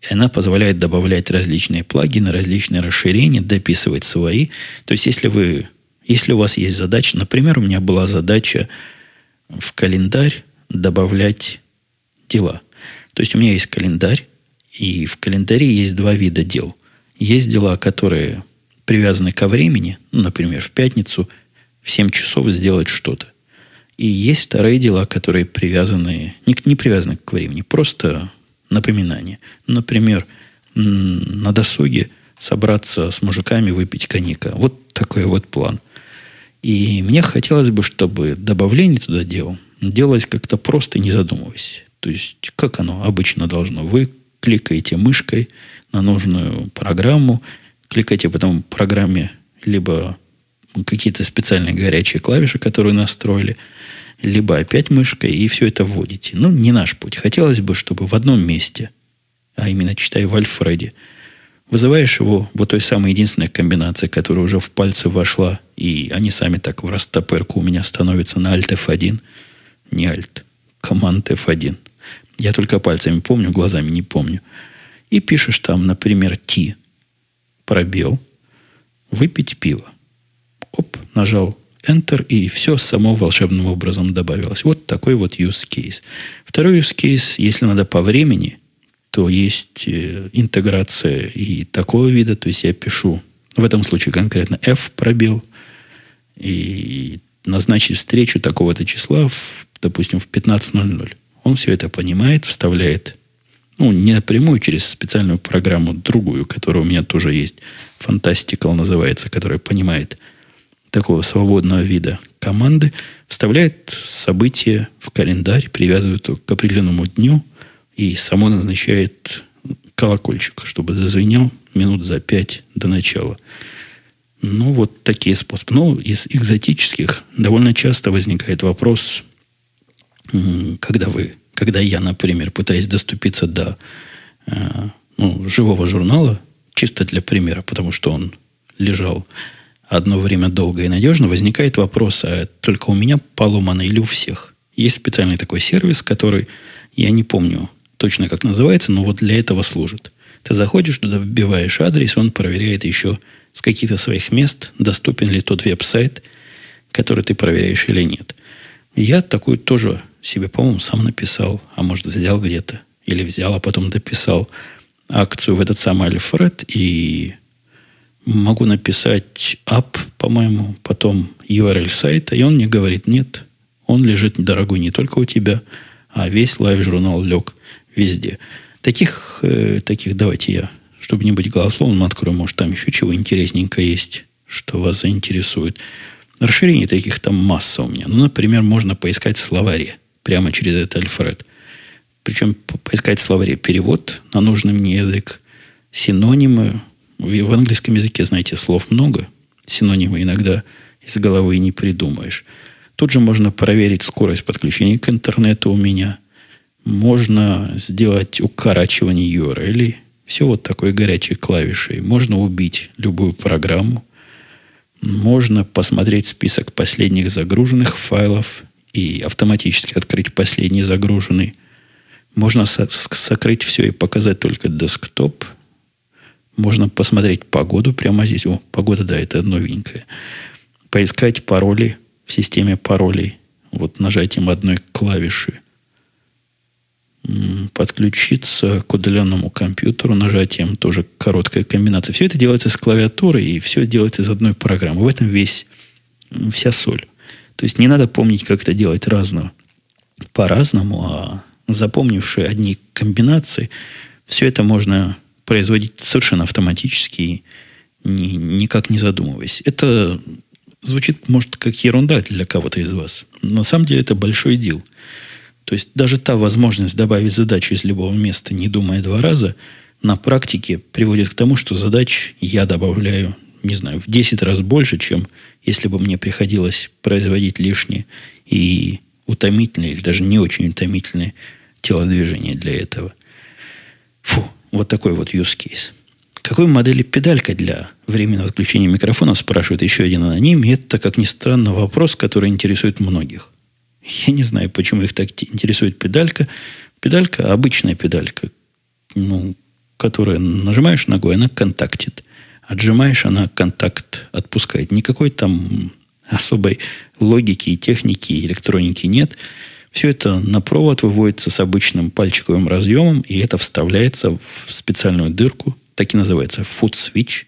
и она позволяет добавлять различные плагины, различные расширения, дописывать свои. То есть, если вы, если у вас есть задача, например, у меня была задача в календарь добавлять дела. То есть у меня есть календарь, и в календаре есть два вида дел. Есть дела, которые привязаны ко времени, ну, например, в пятницу в 7 часов сделать что-то. И есть вторые дела, которые привязаны, не, не привязаны к времени, просто напоминание. Например, на досуге собраться с мужиками, выпить коньяка. Вот такой вот план. И мне хотелось бы, чтобы добавление туда дел делалось как-то просто, не задумываясь. То есть, как оно обычно должно? Вы кликаете мышкой на нужную программу, кликаете потом в программе либо какие-то специальные горячие клавиши, которые настроили, либо опять мышкой, и все это вводите. Ну, не наш путь. Хотелось бы, чтобы в одном месте, а именно, читай в Альфреде, вызываешь его вот той самой единственной комбинации, которая уже в пальцы вошла, и они сами так в растопырку у меня становятся на Alt F1. Не Alt, команд F1. Я только пальцами помню, глазами не помню. И пишешь там, например, T, пробел, выпить пиво. Оп, нажал Enter, и все само волшебным образом добавилось. Вот такой вот use case. Второй use case, если надо по времени, то есть э, интеграция и такого вида. То есть я пишу, в этом случае конкретно F пробел, и назначить встречу такого-то числа, в, допустим, в 15.00. Он все это понимает, вставляет, ну, не напрямую, через специальную программу, другую, которая у меня тоже есть, Fantastical называется, которая понимает такого свободного вида команды, вставляет событие в календарь, привязывает его к определенному дню и само назначает колокольчик, чтобы зазвенел минут за пять до начала. Ну, вот такие способы. Ну, из экзотических довольно часто возникает вопрос, когда вы, когда я, например, пытаюсь доступиться до э, ну, живого журнала, чисто для примера, потому что он лежал одно время долго и надежно, возникает вопрос, а только у меня поломано или у всех? Есть специальный такой сервис, который, я не помню точно как называется, но вот для этого служит. Ты заходишь туда, вбиваешь адрес, он проверяет еще с каких-то своих мест, доступен ли тот веб-сайт, который ты проверяешь или нет. Я такую тоже себе, по-моему, сам написал, а может, взял где-то, или взял, а потом дописал акцию в этот самый Альфред, и могу написать app, по-моему, потом URL сайта, и он мне говорит, нет, он лежит, дорогой, не только у тебя, а весь лайв-журнал лег везде. Таких, э, таких давайте я, чтобы не быть голословным, открою, может, там еще чего интересненько есть, что вас заинтересует. Расширений таких там масса у меня. Ну, например, можно поискать в словаре прямо через этот Альфред. Причем поискать в словаре перевод на нужный мне язык, синонимы. В английском языке, знаете, слов много. Синонимы иногда из головы не придумаешь. Тут же можно проверить скорость подключения к интернету у меня. Можно сделать укорачивание URL. Все вот такой горячей клавишей. Можно убить любую программу. Можно посмотреть список последних загруженных файлов и автоматически открыть последний загруженный. Можно со- сокрыть все и показать только десктоп. Можно посмотреть погоду прямо здесь. О, погода, да, это новенькое. Поискать пароли в системе паролей. Вот нажатием одной клавиши. Подключиться к удаленному компьютеру нажатием тоже короткая комбинация. Все это делается с клавиатуры и все делается из одной программы. В этом весь вся соль. То есть не надо помнить, как это делать разного. По-разному, а запомнившие одни комбинации, все это можно производить совершенно автоматически, ни, никак не задумываясь. Это звучит, может, как ерунда для кого-то из вас. На самом деле это большой дел. То есть даже та возможность добавить задачу из любого места, не думая два раза, на практике приводит к тому, что задач я добавляю не знаю, в 10 раз больше, чем если бы мне приходилось производить лишние и утомительные, или даже не очень утомительные телодвижения для этого. Фу, вот такой вот use case. Какой модели педалька для временного отключения микрофона, спрашивает еще один аноним. Это, как ни странно, вопрос, который интересует многих. Я не знаю, почему их так интересует педалька. Педалька, обычная педалька, ну, которую нажимаешь ногой, она контактит. Отжимаешь, она контакт отпускает. Никакой там особой логики и техники, и электроники нет. Все это на провод выводится с обычным пальчиковым разъемом, и это вставляется в специальную дырку, так и называется, foot switch,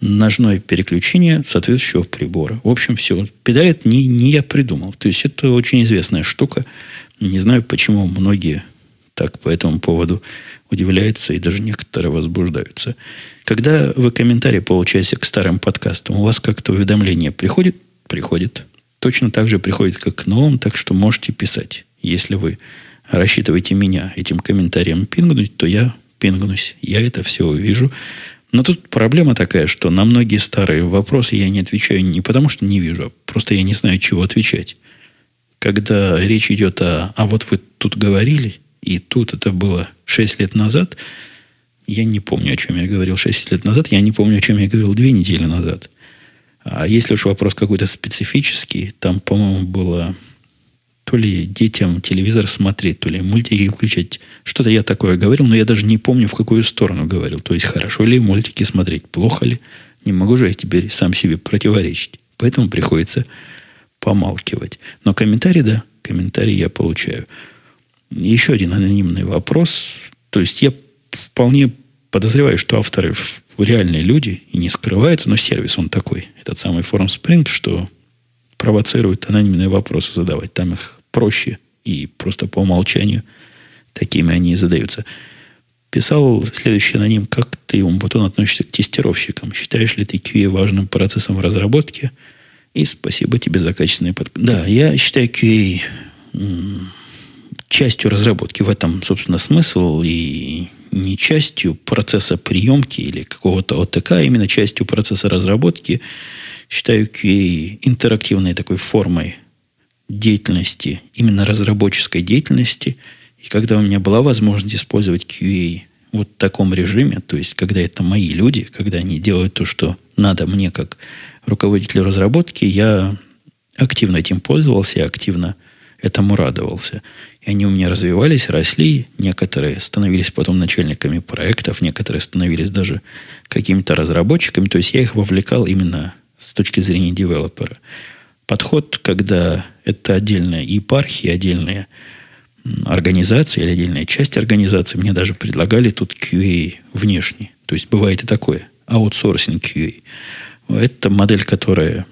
ножное переключение соответствующего прибора. В общем, все. Педаль это не, не я придумал. То есть это очень известная штука. Не знаю, почему многие так по этому поводу удивляются и даже некоторые возбуждаются. Когда вы комментарии получаете к старым подкастам, у вас как-то уведомление приходит? Приходит. Точно так же приходит, как к новым, так что можете писать. Если вы рассчитываете меня этим комментарием пингнуть, то я пингнусь. Я это все увижу. Но тут проблема такая, что на многие старые вопросы я не отвечаю не потому, что не вижу, а просто я не знаю, чего отвечать. Когда речь идет о «а вот вы тут говорили», и тут это было 6 лет назад, я не помню, о чем я говорил 6 лет назад, я не помню, о чем я говорил 2 недели назад. А если уж вопрос какой-то специфический, там, по-моему, было то ли детям телевизор смотреть, то ли мультики включать. Что-то я такое говорил, но я даже не помню, в какую сторону говорил. То есть, хорошо ли мультики смотреть, плохо ли. Не могу же я теперь сам себе противоречить. Поэтому приходится помалкивать. Но комментарий, да, комментарий я получаю. Еще один анонимный вопрос. То есть я вполне подозреваю, что авторы реальные люди и не скрывается, но сервис он такой. Этот самый форум Spring, что провоцирует анонимные вопросы задавать. Там их проще и просто по умолчанию такими они и задаются. Писал следующий аноним, как ты, Умбутон, относишься к тестировщикам? Считаешь ли ты QA важным процессом в разработке? И спасибо тебе за качественный подкаст. Да, я считаю QA частью разработки. В этом, собственно, смысл. И не частью процесса приемки или какого-то ОТК, а именно частью процесса разработки. Считаю QA интерактивной такой формой деятельности, именно разработческой деятельности. И когда у меня была возможность использовать QA вот в таком режиме, то есть когда это мои люди, когда они делают то, что надо мне как руководителю разработки, я активно этим пользовался, активно этому радовался. И они у меня развивались, росли. Некоторые становились потом начальниками проектов, некоторые становились даже какими-то разработчиками. То есть я их вовлекал именно с точки зрения девелопера. Подход, когда это отдельная епархия, отдельная организация или отдельная часть организации, мне даже предлагали тут QA внешний. То есть бывает и такое. Аутсорсинг QA. Это модель, которая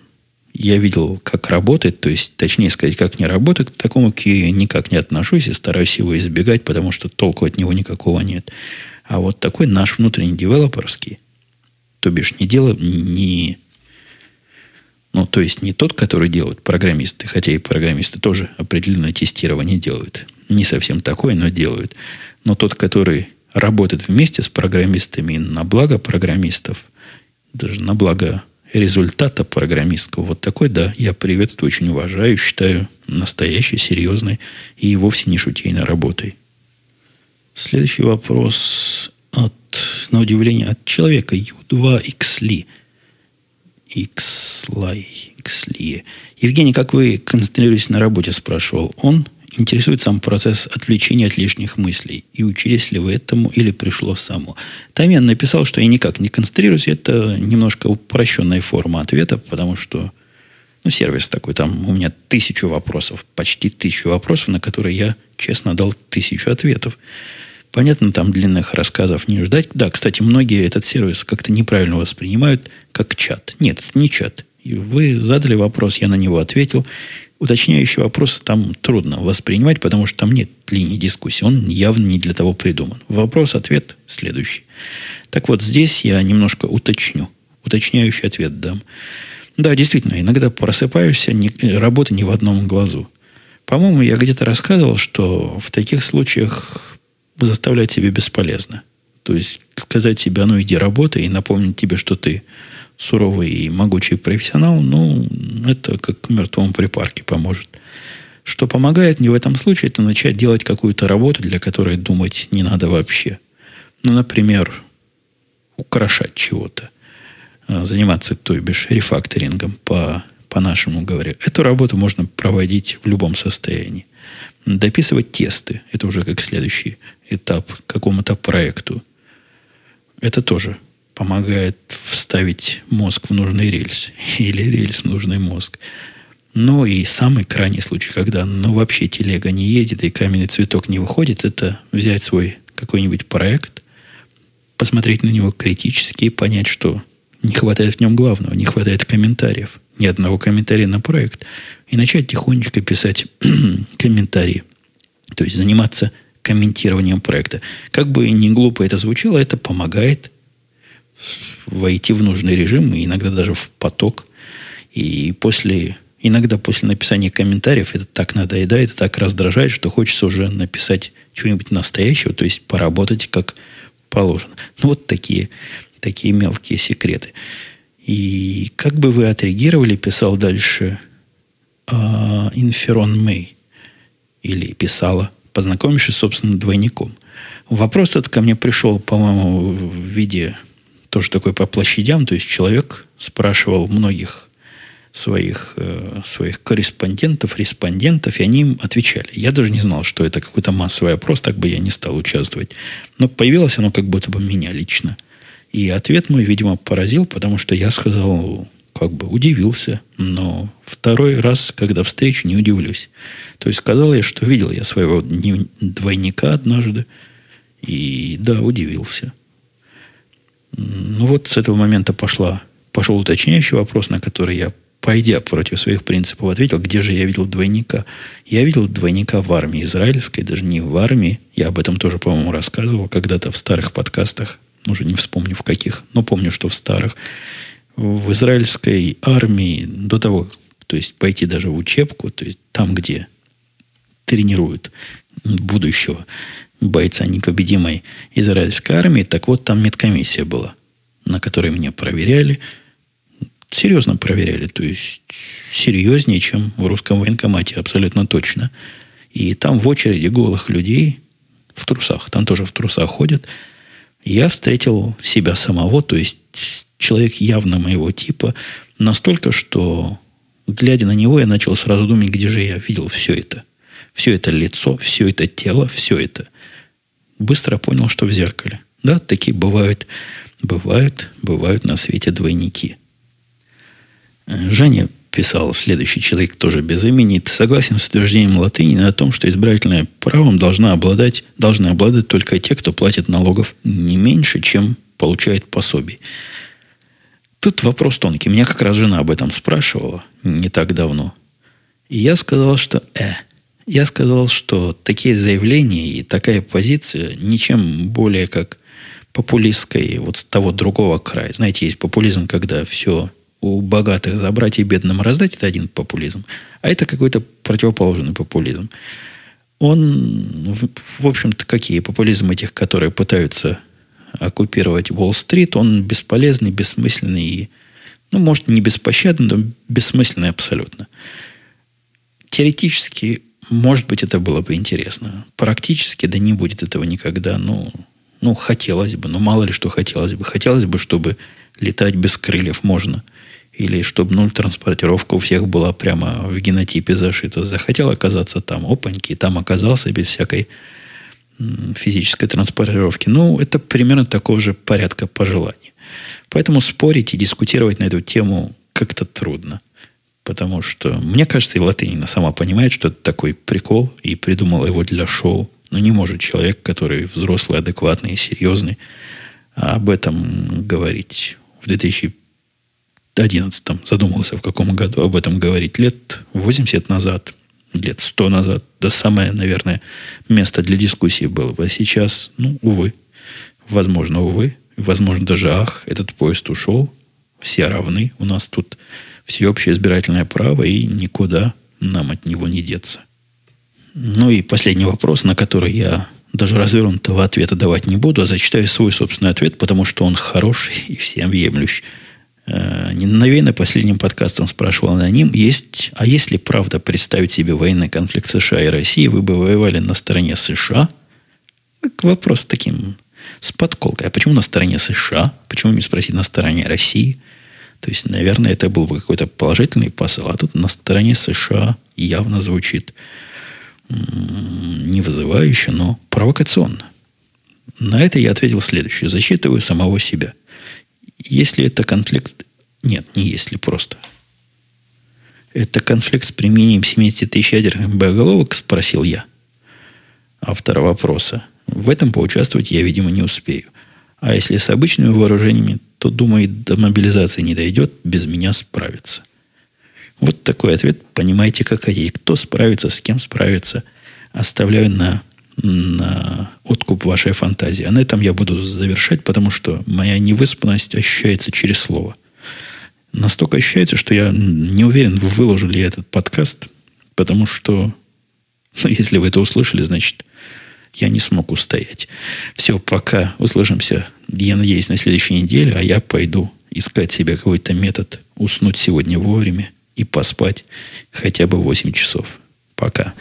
я видел, как работает, то есть, точнее сказать, как не работает, к такому QA никак не отношусь и стараюсь его избегать, потому что толку от него никакого нет. А вот такой наш внутренний девелоперский, то бишь не дело, не ну, то есть не тот, который делают программисты, хотя и программисты тоже определенное тестирование делают. Не совсем такое, но делают. Но тот, который работает вместе с программистами на благо программистов, даже на благо результата программистского, вот такой, да, я приветствую, очень уважаю, считаю настоящей, серьезной и вовсе не шутейной работой. Следующий вопрос от, на удивление, от человека U2XLI. Xlay, Xlie. Евгений, как вы концентрируетесь на работе, спрашивал он. Интересует сам процесс отвлечения от лишних мыслей. И учились ли вы этому или пришло само? Там я написал, что я никак не концентрируюсь. Это немножко упрощенная форма ответа, потому что ну, сервис такой, там у меня тысячу вопросов, почти тысячу вопросов, на которые я честно дал тысячу ответов. Понятно, там длинных рассказов не ждать. Да, кстати, многие этот сервис как-то неправильно воспринимают, как чат. Нет, это не чат. И вы задали вопрос, я на него ответил. Уточняющий вопрос там трудно воспринимать, потому что там нет линии дискуссии. Он явно не для того придуман. Вопрос-ответ следующий. Так вот, здесь я немножко уточню. Уточняющий ответ дам. Да, действительно, иногда просыпаешься, а не, работа не в одном глазу. По-моему, я где-то рассказывал, что в таких случаях заставлять себе бесполезно. То есть сказать себе, а ну иди работай, и напомнить тебе, что ты суровый и могучий профессионал, ну, это как к мертвому припарке поможет. Что помогает мне в этом случае, это начать делать какую-то работу, для которой думать не надо вообще. Ну, например, украшать чего-то. А, заниматься, то бишь, рефакторингом по, по-нашему говоря. Эту работу можно проводить в любом состоянии. Дописывать тесты. Это уже как следующий этап какому-то проекту. Это тоже помогает вставить мозг в нужный рельс. Или рельс в нужный мозг. Ну и самый крайний случай, когда ну, вообще телега не едет и каменный цветок не выходит, это взять свой какой-нибудь проект, посмотреть на него критически и понять, что не хватает в нем главного, не хватает комментариев. Ни одного комментария на проект. И начать тихонечко писать комментарии. То есть заниматься комментированием проекта. Как бы ни глупо это звучало, это помогает войти в нужный режим, и иногда даже в поток. И после, иногда после написания комментариев это так надоедает, это так раздражает, что хочется уже написать чего-нибудь настоящего, то есть поработать как положено. Ну, вот такие, такие мелкие секреты. И как бы вы отреагировали, писал дальше Инферон uh, Мэй, или писала, познакомившись с собственным двойником. Вопрос этот ко мне пришел, по-моему, в виде тоже такой по площадям. То есть человек спрашивал многих своих, э, своих корреспондентов, респондентов, и они им отвечали. Я даже не знал, что это какой-то массовый опрос, так бы я не стал участвовать. Но появилось оно как будто бы меня лично. И ответ мой, видимо, поразил, потому что я сказал, как бы удивился, но второй раз, когда встречу, не удивлюсь. То есть сказал я, что видел я своего двойника однажды, и да, удивился. Ну вот с этого момента пошла, пошел уточняющий вопрос, на который я, пойдя против своих принципов, ответил, где же я видел двойника. Я видел двойника в армии израильской, даже не в армии. Я об этом тоже, по-моему, рассказывал когда-то в старых подкастах. Уже не вспомню в каких, но помню, что в старых. В израильской армии до того, то есть пойти даже в учебку, то есть там, где тренируют будущего бойца непобедимой израильской армии. Так вот, там медкомиссия была, на которой меня проверяли. Серьезно проверяли. То есть, серьезнее, чем в русском военкомате, абсолютно точно. И там в очереди голых людей в трусах, там тоже в трусах ходят. Я встретил себя самого, то есть человек явно моего типа, настолько, что, глядя на него, я начал сразу думать, где же я видел все это. Все это лицо, все это тело, все это быстро понял, что в зеркале. Да, такие бывают, бывают, бывают на свете двойники. Э, Женя писал следующий человек, тоже без имени. Ты согласен с утверждением латыни о том, что избирательное правом должна обладать, должны обладать только те, кто платит налогов не меньше, чем получает пособий. Тут вопрос тонкий. Меня как раз жена об этом спрашивала не так давно. И я сказал, что э, я сказал, что такие заявления и такая позиция ничем более как популистской вот с того другого края. Знаете, есть популизм, когда все у богатых забрать и бедным раздать, это один популизм. А это какой-то противоположный популизм. Он, в, общем-то, какие популизм этих, которые пытаются оккупировать Уолл-стрит, он бесполезный, бессмысленный и, ну, может, не беспощадный, но бессмысленный абсолютно. Теоретически может быть, это было бы интересно. Практически, да не будет этого никогда. Ну, ну, хотелось бы. Но мало ли что хотелось бы. Хотелось бы, чтобы летать без крыльев можно. Или чтобы нуль транспортировка у всех была прямо в генотипе зашита. Захотел оказаться там, опаньки, там оказался без всякой физической транспортировки. Ну, это примерно такого же порядка пожеланий. Поэтому спорить и дискутировать на эту тему как-то трудно. Потому что, мне кажется, и Латынина сама понимает, что это такой прикол, и придумала его для шоу. Но не может человек, который взрослый, адекватный и серьезный, об этом говорить. В 2011 задумался, в каком году об этом говорить. Лет 80 назад, лет 100 назад. Да самое, наверное, место для дискуссии было бы. А сейчас, ну, увы. Возможно, увы. Возможно, даже ах, этот поезд ушел. Все равны. У нас тут всеобщее избирательное право, и никуда нам от него не деться. Ну и последний вопрос, на который я даже развернутого ответа давать не буду, а зачитаю свой собственный ответ, потому что он хороший и всем всеобъемлющий. Э, Наверное, последним подкастом спрашивал аноним, есть, а если правда представить себе военный конфликт США и России, вы бы воевали на стороне США? Вопрос таким с подколкой. А почему на стороне США? Почему не спросить на стороне России? То есть, наверное, это был бы какой-то положительный посыл. А тут на стороне США явно звучит не вызывающе, но провокационно. На это я ответил следующее. Засчитываю самого себя. Если это конфликт... Нет, не если, просто. Это конфликт с применением 70 тысяч ядерных боеголовок, спросил я. Автора вопроса. В этом поучаствовать я, видимо, не успею. А если с обычными вооружениями, то, думаю, до мобилизации не дойдет, без меня справиться. Вот такой ответ, понимаете, как хотите. Кто справится, с кем справится, оставляю на, на откуп вашей фантазии. А на этом я буду завершать, потому что моя невыспанность ощущается через слово. Настолько ощущается, что я не уверен, выложу ли я этот подкаст, потому что, ну, если вы это услышали, значит, я не смог устоять. Все, пока услышимся, я надеюсь, на следующей неделе, а я пойду искать себе какой-то метод уснуть сегодня вовремя и поспать хотя бы 8 часов. Пока.